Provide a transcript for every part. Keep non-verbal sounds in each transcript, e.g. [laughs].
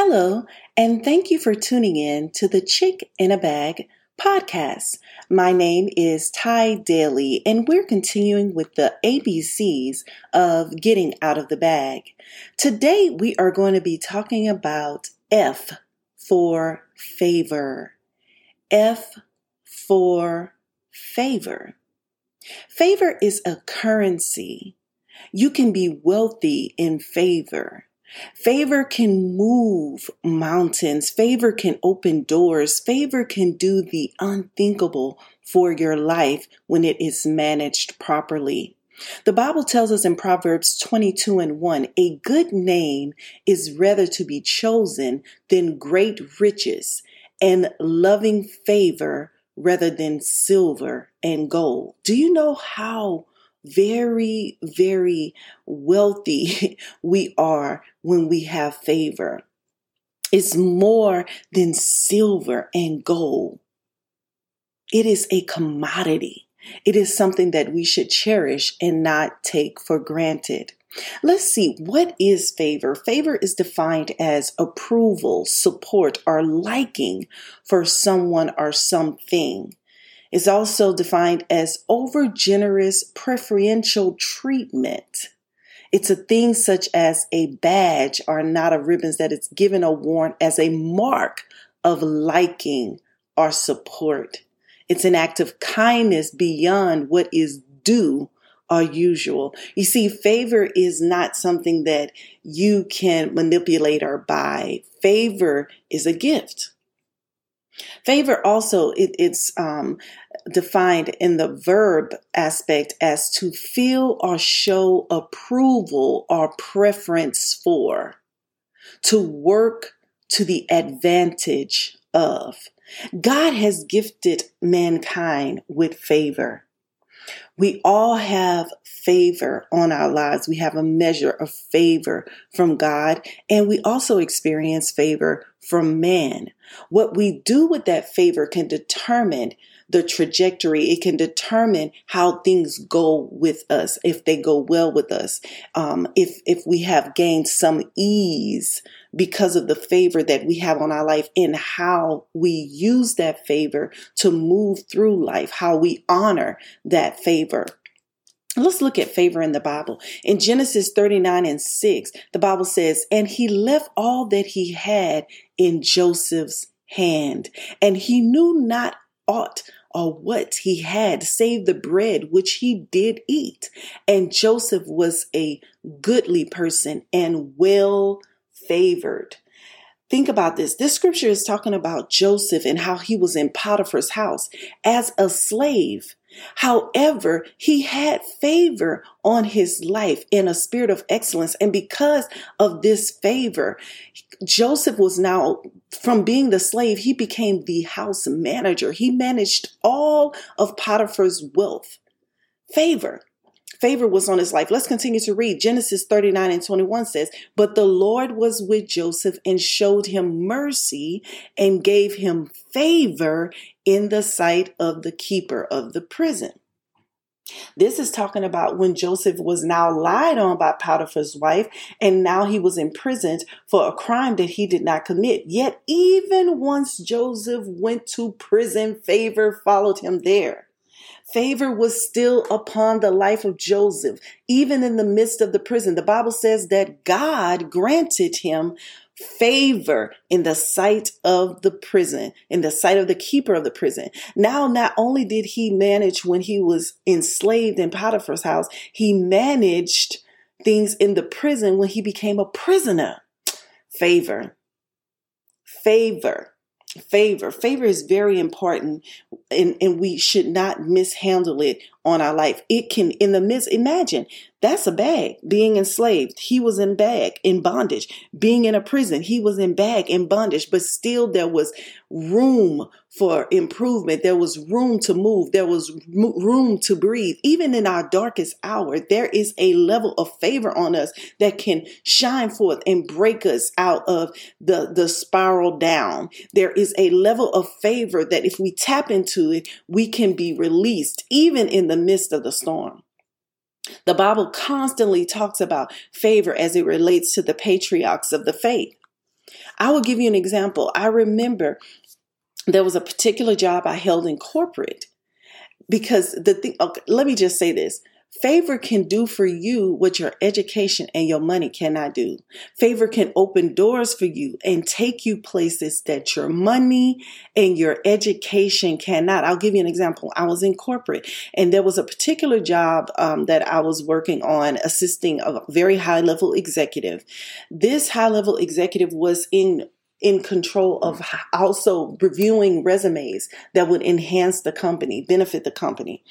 Hello, and thank you for tuning in to the Chick in a Bag podcast. My name is Ty Daly, and we're continuing with the ABCs of getting out of the bag. Today, we are going to be talking about F for favor. F for favor. Favor is a currency. You can be wealthy in favor. Favor can move mountains. Favor can open doors. Favor can do the unthinkable for your life when it is managed properly. The Bible tells us in Proverbs 22 and 1 a good name is rather to be chosen than great riches, and loving favor rather than silver and gold. Do you know how very, very wealthy [laughs] we are when we have favor. It's more than silver and gold. It is a commodity. It is something that we should cherish and not take for granted. Let's see, what is favor? Favor is defined as approval, support, or liking for someone or something is also defined as overgenerous preferential treatment. It's a thing such as a badge or a knot of ribbons that is given or worn as a mark of liking or support. It's an act of kindness beyond what is due or usual. You see, favor is not something that you can manipulate or buy. Favor is a gift. Favor also it, it's um, defined in the verb aspect as to feel or show approval or preference for, to work to the advantage of. God has gifted mankind with favor. We all have favor on our lives. We have a measure of favor from God, and we also experience favor from man. What we do with that favor can determine the trajectory. It can determine how things go with us, if they go well with us, um, if if we have gained some ease because of the favor that we have on our life, and how we use that favor to move through life, how we honor that favor. Let's look at favor in the Bible. In Genesis 39 and 6, the Bible says, And he left all that he had in Joseph's hand, and he knew not aught or what he had save the bread which he did eat. And Joseph was a goodly person and well favored. Think about this. This scripture is talking about Joseph and how he was in Potiphar's house as a slave. However, he had favor on his life in a spirit of excellence. And because of this favor, Joseph was now, from being the slave, he became the house manager. He managed all of Potiphar's wealth. Favor. Favor was on his life. Let's continue to read. Genesis 39 and 21 says, But the Lord was with Joseph and showed him mercy and gave him favor in the sight of the keeper of the prison. This is talking about when Joseph was now lied on by Potiphar's wife, and now he was imprisoned for a crime that he did not commit. Yet, even once Joseph went to prison, favor followed him there. Favor was still upon the life of Joseph, even in the midst of the prison. The Bible says that God granted him favor in the sight of the prison, in the sight of the keeper of the prison. Now, not only did he manage when he was enslaved in Potiphar's house, he managed things in the prison when he became a prisoner. Favor. Favor favor. Favor is very important and, and we should not mishandle it on our life. It can, in the midst, imagine that's a bag being enslaved. He was in bag in bondage, being in a prison. He was in bag in bondage, but still there was room for improvement. There was room to move. There was room to breathe. Even in our darkest hour, there is a level of favor on us that can shine forth and break us out of the, the spiral down. There is a level of favor that if we tap into it, we can be released even in the midst of the storm. The Bible constantly talks about favor as it relates to the patriarchs of the faith. I will give you an example. I remember there was a particular job I held in corporate because the thing, okay, let me just say this Favor can do for you what your education and your money cannot do. Favor can open doors for you and take you places that your money and your education cannot. I'll give you an example. I was in corporate and there was a particular job um, that I was working on assisting a very high level executive. This high level executive was in in control of also reviewing resumes that would enhance the company, benefit the company.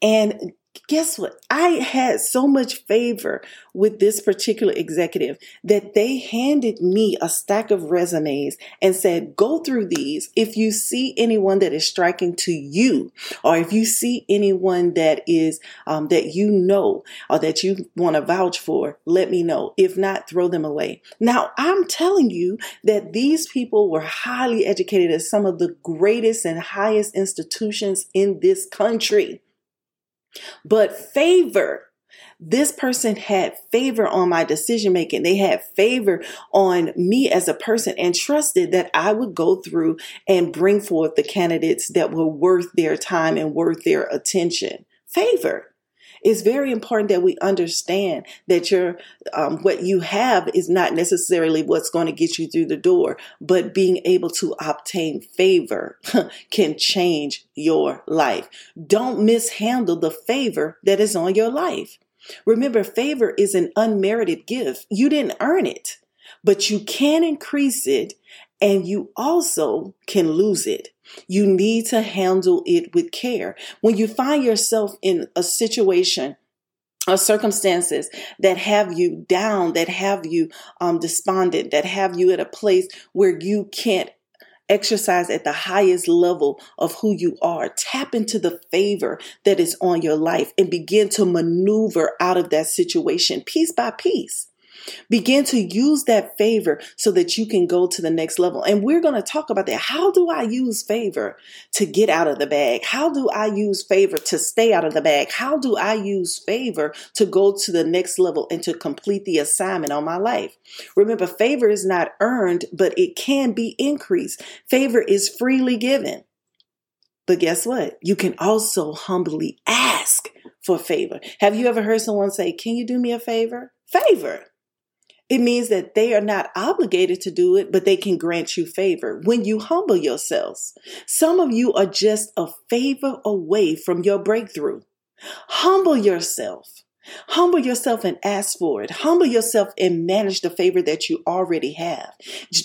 And guess what? I had so much favor with this particular executive that they handed me a stack of resumes and said, go through these. If you see anyone that is striking to you, or if you see anyone that is, um, that you know, or that you want to vouch for, let me know. If not, throw them away. Now, I'm telling you that these people were highly educated at some of the greatest and highest institutions in this country. But favor, this person had favor on my decision making. They had favor on me as a person and trusted that I would go through and bring forth the candidates that were worth their time and worth their attention. Favor it's very important that we understand that your um, what you have is not necessarily what's going to get you through the door, but being able to obtain favor [laughs] can change your life. Don't mishandle the favor that is on your life. Remember, favor is an unmerited gift. You didn't earn it, but you can increase it and you also can lose it. You need to handle it with care. When you find yourself in a situation or circumstances that have you down, that have you um, despondent, that have you at a place where you can't exercise at the highest level of who you are. Tap into the favor that is on your life and begin to maneuver out of that situation piece by piece. Begin to use that favor so that you can go to the next level. And we're going to talk about that. How do I use favor to get out of the bag? How do I use favor to stay out of the bag? How do I use favor to go to the next level and to complete the assignment on my life? Remember, favor is not earned, but it can be increased. Favor is freely given. But guess what? You can also humbly ask for favor. Have you ever heard someone say, Can you do me a favor? Favor. It means that they are not obligated to do it, but they can grant you favor when you humble yourselves. Some of you are just a favor away from your breakthrough. Humble yourself. Humble yourself and ask for it. Humble yourself and manage the favor that you already have.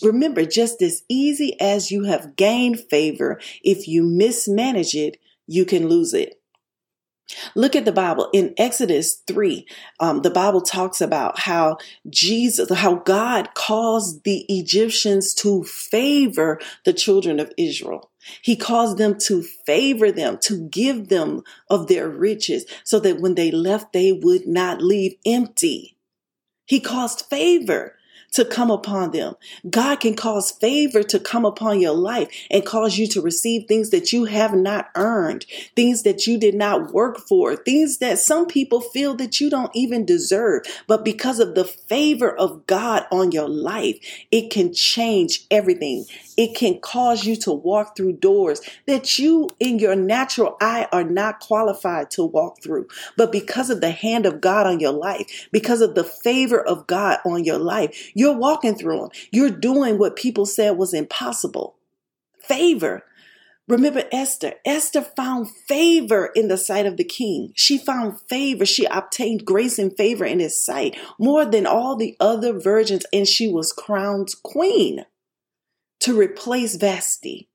Remember, just as easy as you have gained favor, if you mismanage it, you can lose it. Look at the Bible in Exodus 3. Um, the Bible talks about how Jesus, how God caused the Egyptians to favor the children of Israel. He caused them to favor them, to give them of their riches, so that when they left, they would not leave empty. He caused favor to come upon them. God can cause favor to come upon your life and cause you to receive things that you have not earned, things that you did not work for, things that some people feel that you don't even deserve. But because of the favor of God on your life, it can change everything. It can cause you to walk through doors that you in your natural eye are not qualified to walk through. But because of the hand of God on your life, because of the favor of God on your life, you're walking through them. You're doing what people said was impossible. Favor. Remember Esther. Esther found favor in the sight of the king. She found favor. She obtained grace and favor in his sight more than all the other virgins, and she was crowned queen to replace Vashti.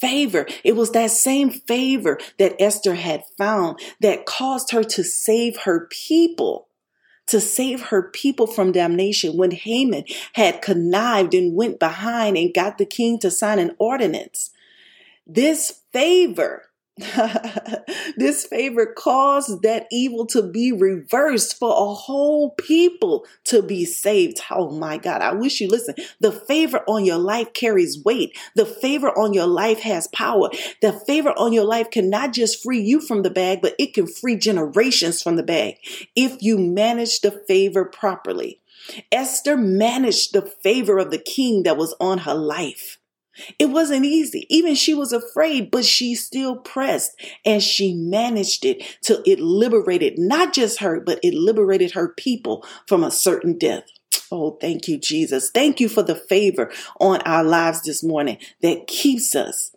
Favor. It was that same favor that Esther had found that caused her to save her people to save her people from damnation when Haman had connived and went behind and got the king to sign an ordinance. This favor [laughs] this favor caused that evil to be reversed for a whole people to be saved. Oh my God. I wish you listen. The favor on your life carries weight. The favor on your life has power. The favor on your life cannot just free you from the bag, but it can free generations from the bag if you manage the favor properly. Esther managed the favor of the king that was on her life. It wasn't easy. Even she was afraid, but she still pressed and she managed it till it liberated not just her, but it liberated her people from a certain death. Oh, thank you, Jesus. Thank you for the favor on our lives this morning that keeps us.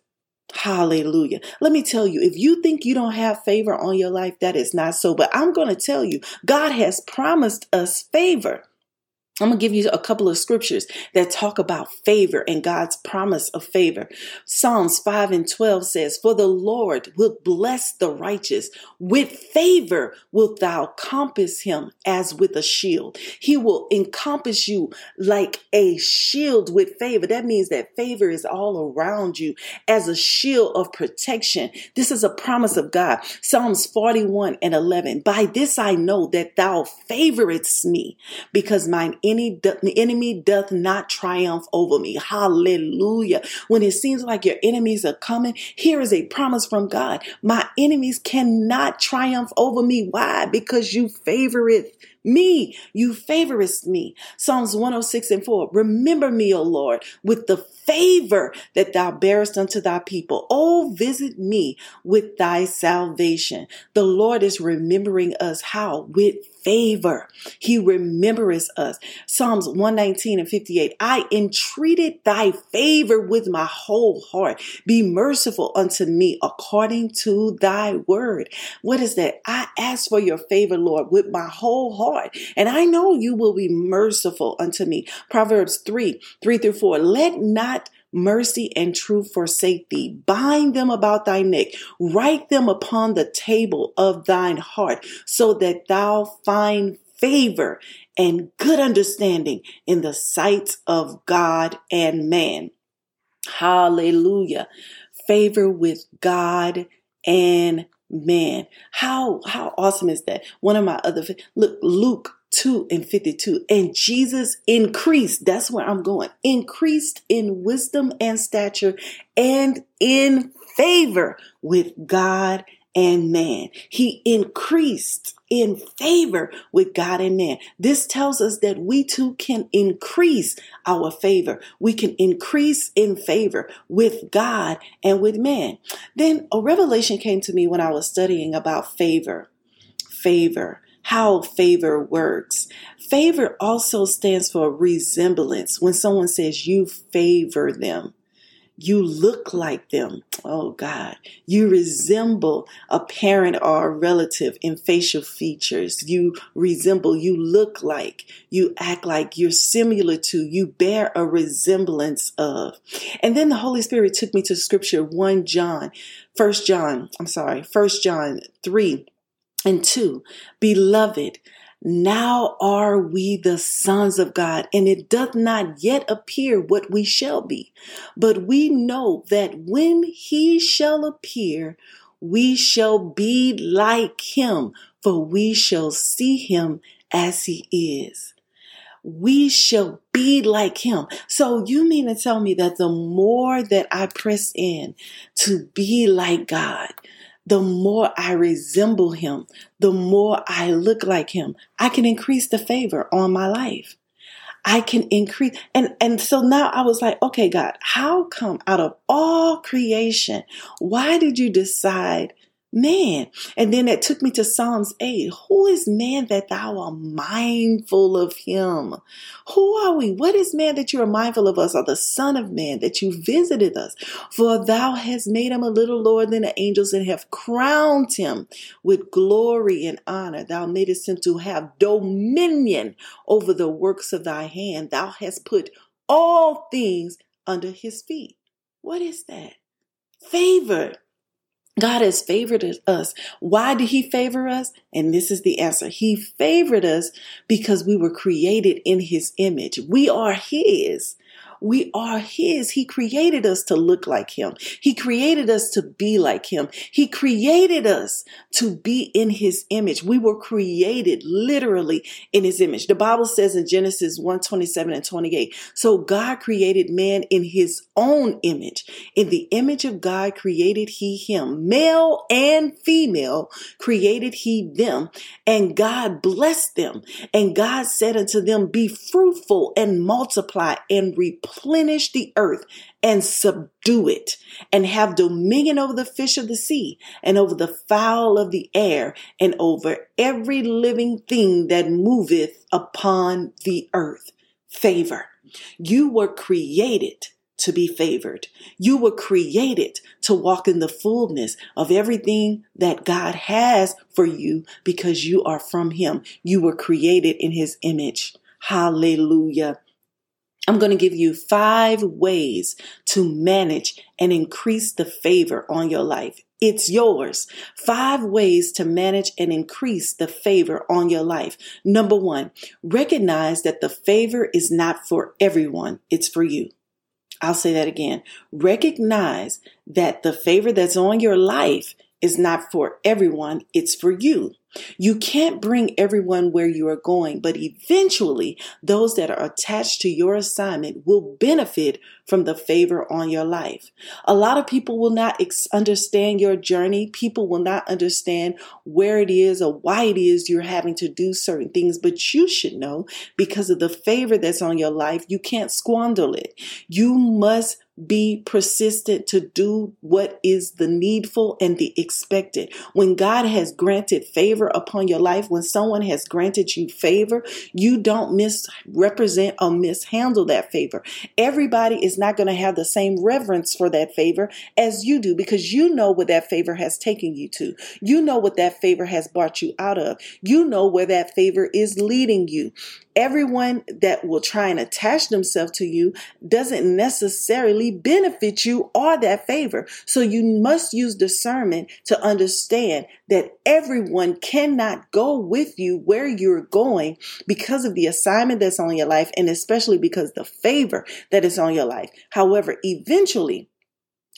Hallelujah. Let me tell you, if you think you don't have favor on your life, that is not so. But I'm going to tell you, God has promised us favor. I'm going to give you a couple of scriptures that talk about favor and God's promise of favor. Psalms 5 and 12 says, For the Lord will bless the righteous. With favor wilt thou compass him as with a shield. He will encompass you like a shield with favor. That means that favor is all around you as a shield of protection. This is a promise of God. Psalms 41 and 11. By this I know that thou favorest me because mine any the enemy doth not triumph over me. Hallelujah. When it seems like your enemies are coming, here is a promise from God. My enemies cannot triumph over me. Why? Because you favor it me. You favorest me. Psalms 106 and 4. Remember me, O Lord, with the favor that thou bearest unto thy people. Oh, visit me with thy salvation. The Lord is remembering us how? With favor. He remembers us. Psalms 119 and 58. I entreated thy favor with my whole heart. Be merciful unto me according to thy word. What is that? I ask for your favor, Lord, with my whole heart. And I know you will be merciful unto me. Proverbs 3, 3 through 4. Let not mercy and truth forsake thee. Bind them about thy neck, write them upon the table of thine heart, so that thou find favor and good understanding in the sight of God and man. Hallelujah. Favor with God and man. How how awesome is that? One of my other look Luke 2 and 52. And Jesus increased, that's where I'm going, increased in wisdom and stature and in favor with God and man. He increased in favor with God and man. This tells us that we too can increase our favor. We can increase in favor with God and with man. Then a revelation came to me when I was studying about favor. Favor how favor works. Favor also stands for resemblance. When someone says you favor them, you look like them. Oh God. You resemble a parent or a relative in facial features. You resemble, you look like, you act like, you're similar to, you bear a resemblance of. And then the Holy Spirit took me to scripture 1 John, 1 John, I'm sorry, 1 John 3 and two, beloved, now are we the sons of God, and it doth not yet appear what we shall be. But we know that when he shall appear, we shall be like him, for we shall see him as he is. We shall be like him. So you mean to tell me that the more that I press in to be like God, the more I resemble him, the more I look like him, I can increase the favor on my life. I can increase. And, and so now I was like, okay, God, how come out of all creation, why did you decide man. And then it took me to Psalms 8. Who is man that thou art mindful of him? Who are we? What is man that you are mindful of us, or the Son of Man that you visited us? For thou hast made him a little lower than the angels and have crowned him with glory and honor. Thou madest him to have dominion over the works of thy hand. Thou hast put all things under his feet. What is that? Favor. God has favored us. Why did He favor us? And this is the answer. He favored us because we were created in His image. We are His. We are His. He created us to look like Him. He created us to be like Him. He created us to be in His image. We were created literally in His image. The Bible says in Genesis 1 27 and 28. So God created man in His own image. In the image of God created He him. Male and female created He them. And God blessed them. And God said unto them, Be fruitful and multiply and replenish the earth and subdue it and have dominion over the fish of the sea and over the fowl of the air and over every living thing that moveth upon the earth. Favor. You were created to be favored. You were created to walk in the fullness of everything that God has for you because you are from Him. You were created in His image. Hallelujah. I'm going to give you five ways to manage and increase the favor on your life. It's yours. Five ways to manage and increase the favor on your life. Number one, recognize that the favor is not for everyone. It's for you. I'll say that again. Recognize that the favor that's on your life is not for everyone. It's for you. You can't bring everyone where you are going, but eventually those that are attached to your assignment will benefit from the favor on your life. A lot of people will not ex- understand your journey. People will not understand where it is or why it is you're having to do certain things, but you should know because of the favor that's on your life, you can't squander it. You must be persistent to do what is the needful and the expected. When God has granted favor upon your life, when someone has granted you favor, you don't misrepresent or mishandle that favor. Everybody is not going to have the same reverence for that favor as you do because you know what that favor has taken you to. You know what that favor has brought you out of. You know where that favor is leading you everyone that will try and attach themselves to you doesn't necessarily benefit you or that favor. So you must use discernment to understand that everyone cannot go with you where you're going because of the assignment that's on your life and especially because the favor that is on your life. However, eventually,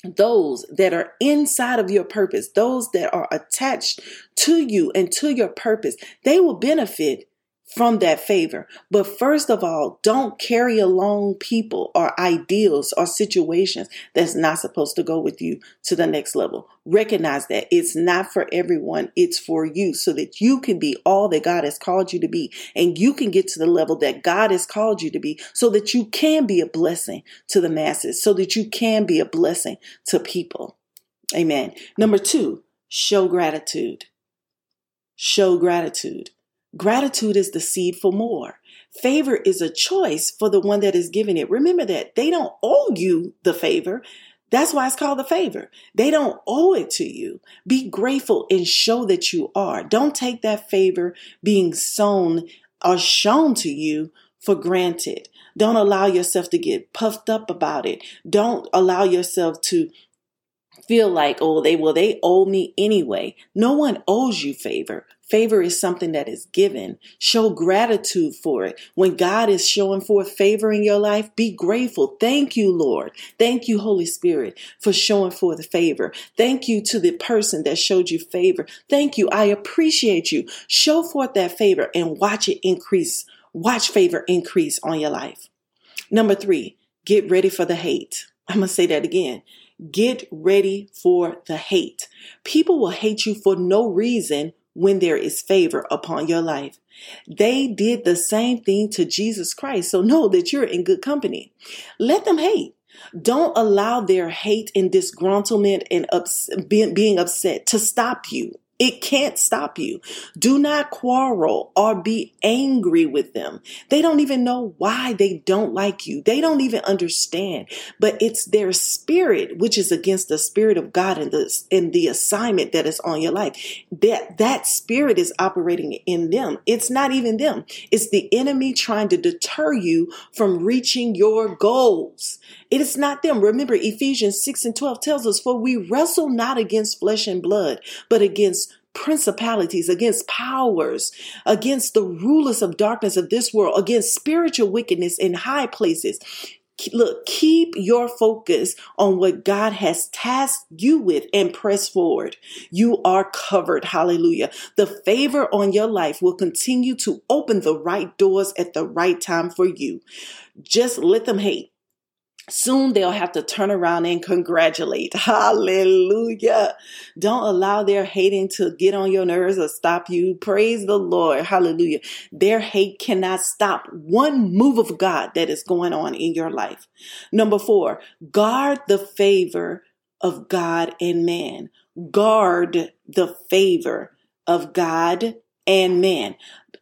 those that are inside of your purpose, those that are attached to you and to your purpose, they will benefit from that favor. But first of all, don't carry along people or ideals or situations that's not supposed to go with you to the next level. Recognize that it's not for everyone, it's for you so that you can be all that God has called you to be and you can get to the level that God has called you to be so that you can be a blessing to the masses, so that you can be a blessing to people. Amen. Number two, show gratitude. Show gratitude. Gratitude is the seed for more. Favor is a choice for the one that is giving it. Remember that they don't owe you the favor. That's why it's called the favor. They don't owe it to you. Be grateful and show that you are. Don't take that favor being sown or shown to you for granted. Don't allow yourself to get puffed up about it. Don't allow yourself to feel like, oh, they well, they owe me anyway. No one owes you favor. Favor is something that is given. Show gratitude for it. When God is showing forth favor in your life, be grateful. Thank you, Lord. Thank you, Holy Spirit, for showing forth favor. Thank you to the person that showed you favor. Thank you. I appreciate you. Show forth that favor and watch it increase. Watch favor increase on your life. Number three, get ready for the hate. I'm going to say that again. Get ready for the hate. People will hate you for no reason when there is favor upon your life. They did the same thing to Jesus Christ. So know that you're in good company. Let them hate. Don't allow their hate and disgruntlement and ups- being upset to stop you. It can't stop you. Do not quarrel or be angry with them. They don't even know why they don't like you. They don't even understand. But it's their spirit, which is against the spirit of God and the, and the assignment that is on your life. That, that spirit is operating in them. It's not even them. It's the enemy trying to deter you from reaching your goals. It is not them. Remember, Ephesians 6 and 12 tells us, For we wrestle not against flesh and blood, but against principalities, against powers, against the rulers of darkness of this world, against spiritual wickedness in high places. Look, keep your focus on what God has tasked you with and press forward. You are covered. Hallelujah. The favor on your life will continue to open the right doors at the right time for you. Just let them hate. Soon they'll have to turn around and congratulate. [laughs] Hallelujah. Don't allow their hating to get on your nerves or stop you. Praise the Lord. Hallelujah. Their hate cannot stop one move of God that is going on in your life. Number four, guard the favor of God and man. Guard the favor of God and man.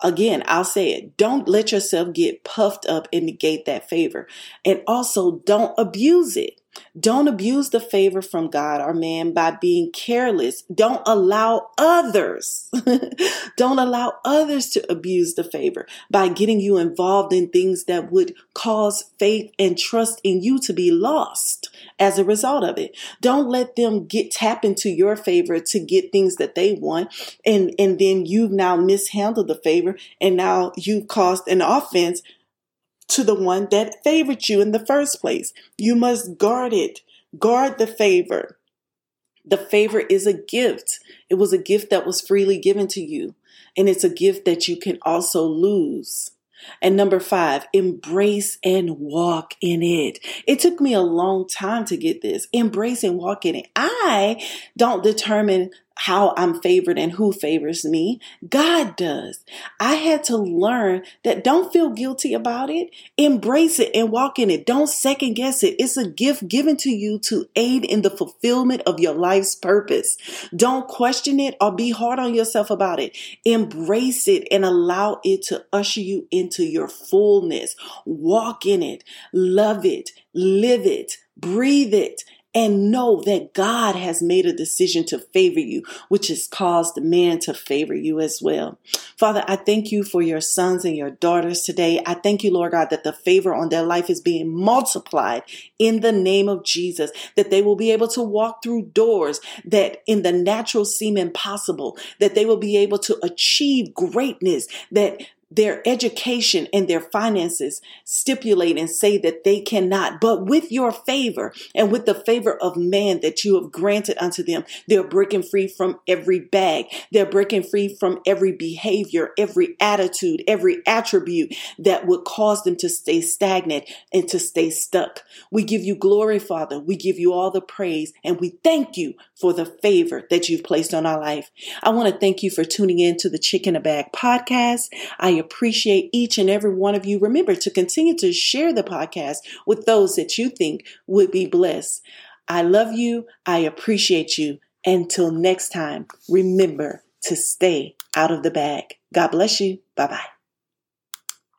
Again, I'll say it. Don't let yourself get puffed up and negate that favor. And also don't abuse it. Don't abuse the favor from God or man by being careless. Don't allow others, [laughs] don't allow others to abuse the favor by getting you involved in things that would cause faith and trust in you to be lost as a result of it. Don't let them get tap into your favor to get things that they want. And, and then you've now mishandled the favor and now you've caused an offense to the one that favored you in the first place. You must guard it. Guard the favor. The favor is a gift. It was a gift that was freely given to you, and it's a gift that you can also lose. And number five, embrace and walk in it. It took me a long time to get this. Embrace and walk in it. I don't determine how I'm favored and who favors me. God does. I had to learn that don't feel guilty about it. Embrace it and walk in it. Don't second guess it. It's a gift given to you to aid in the fulfillment of your life's purpose. Don't question it or be hard on yourself about it. Embrace it and allow it to usher you into your fullness. Walk in it. Love it. Live it. Breathe it and know that God has made a decision to favor you, which has caused man to favor you as well. Father, I thank you for your sons and your daughters today. I thank you, Lord God, that the favor on their life is being multiplied in the name of Jesus, that they will be able to walk through doors that in the natural seem impossible, that they will be able to achieve greatness, that their education and their finances stipulate and say that they cannot. But with your favor and with the favor of man that you have granted unto them, they're breaking free from every bag. They're breaking free from every behavior, every attitude, every attribute that would cause them to stay stagnant and to stay stuck. We give you glory, Father. We give you all the praise and we thank you for the favor that you've placed on our life. I want to thank you for tuning in to the Chick in a Bag podcast. I appreciate each and every one of you. Remember to continue to share the podcast with those that you think would be blessed. I love you. I appreciate you. Until next time, remember to stay out of the bag. God bless you. Bye bye.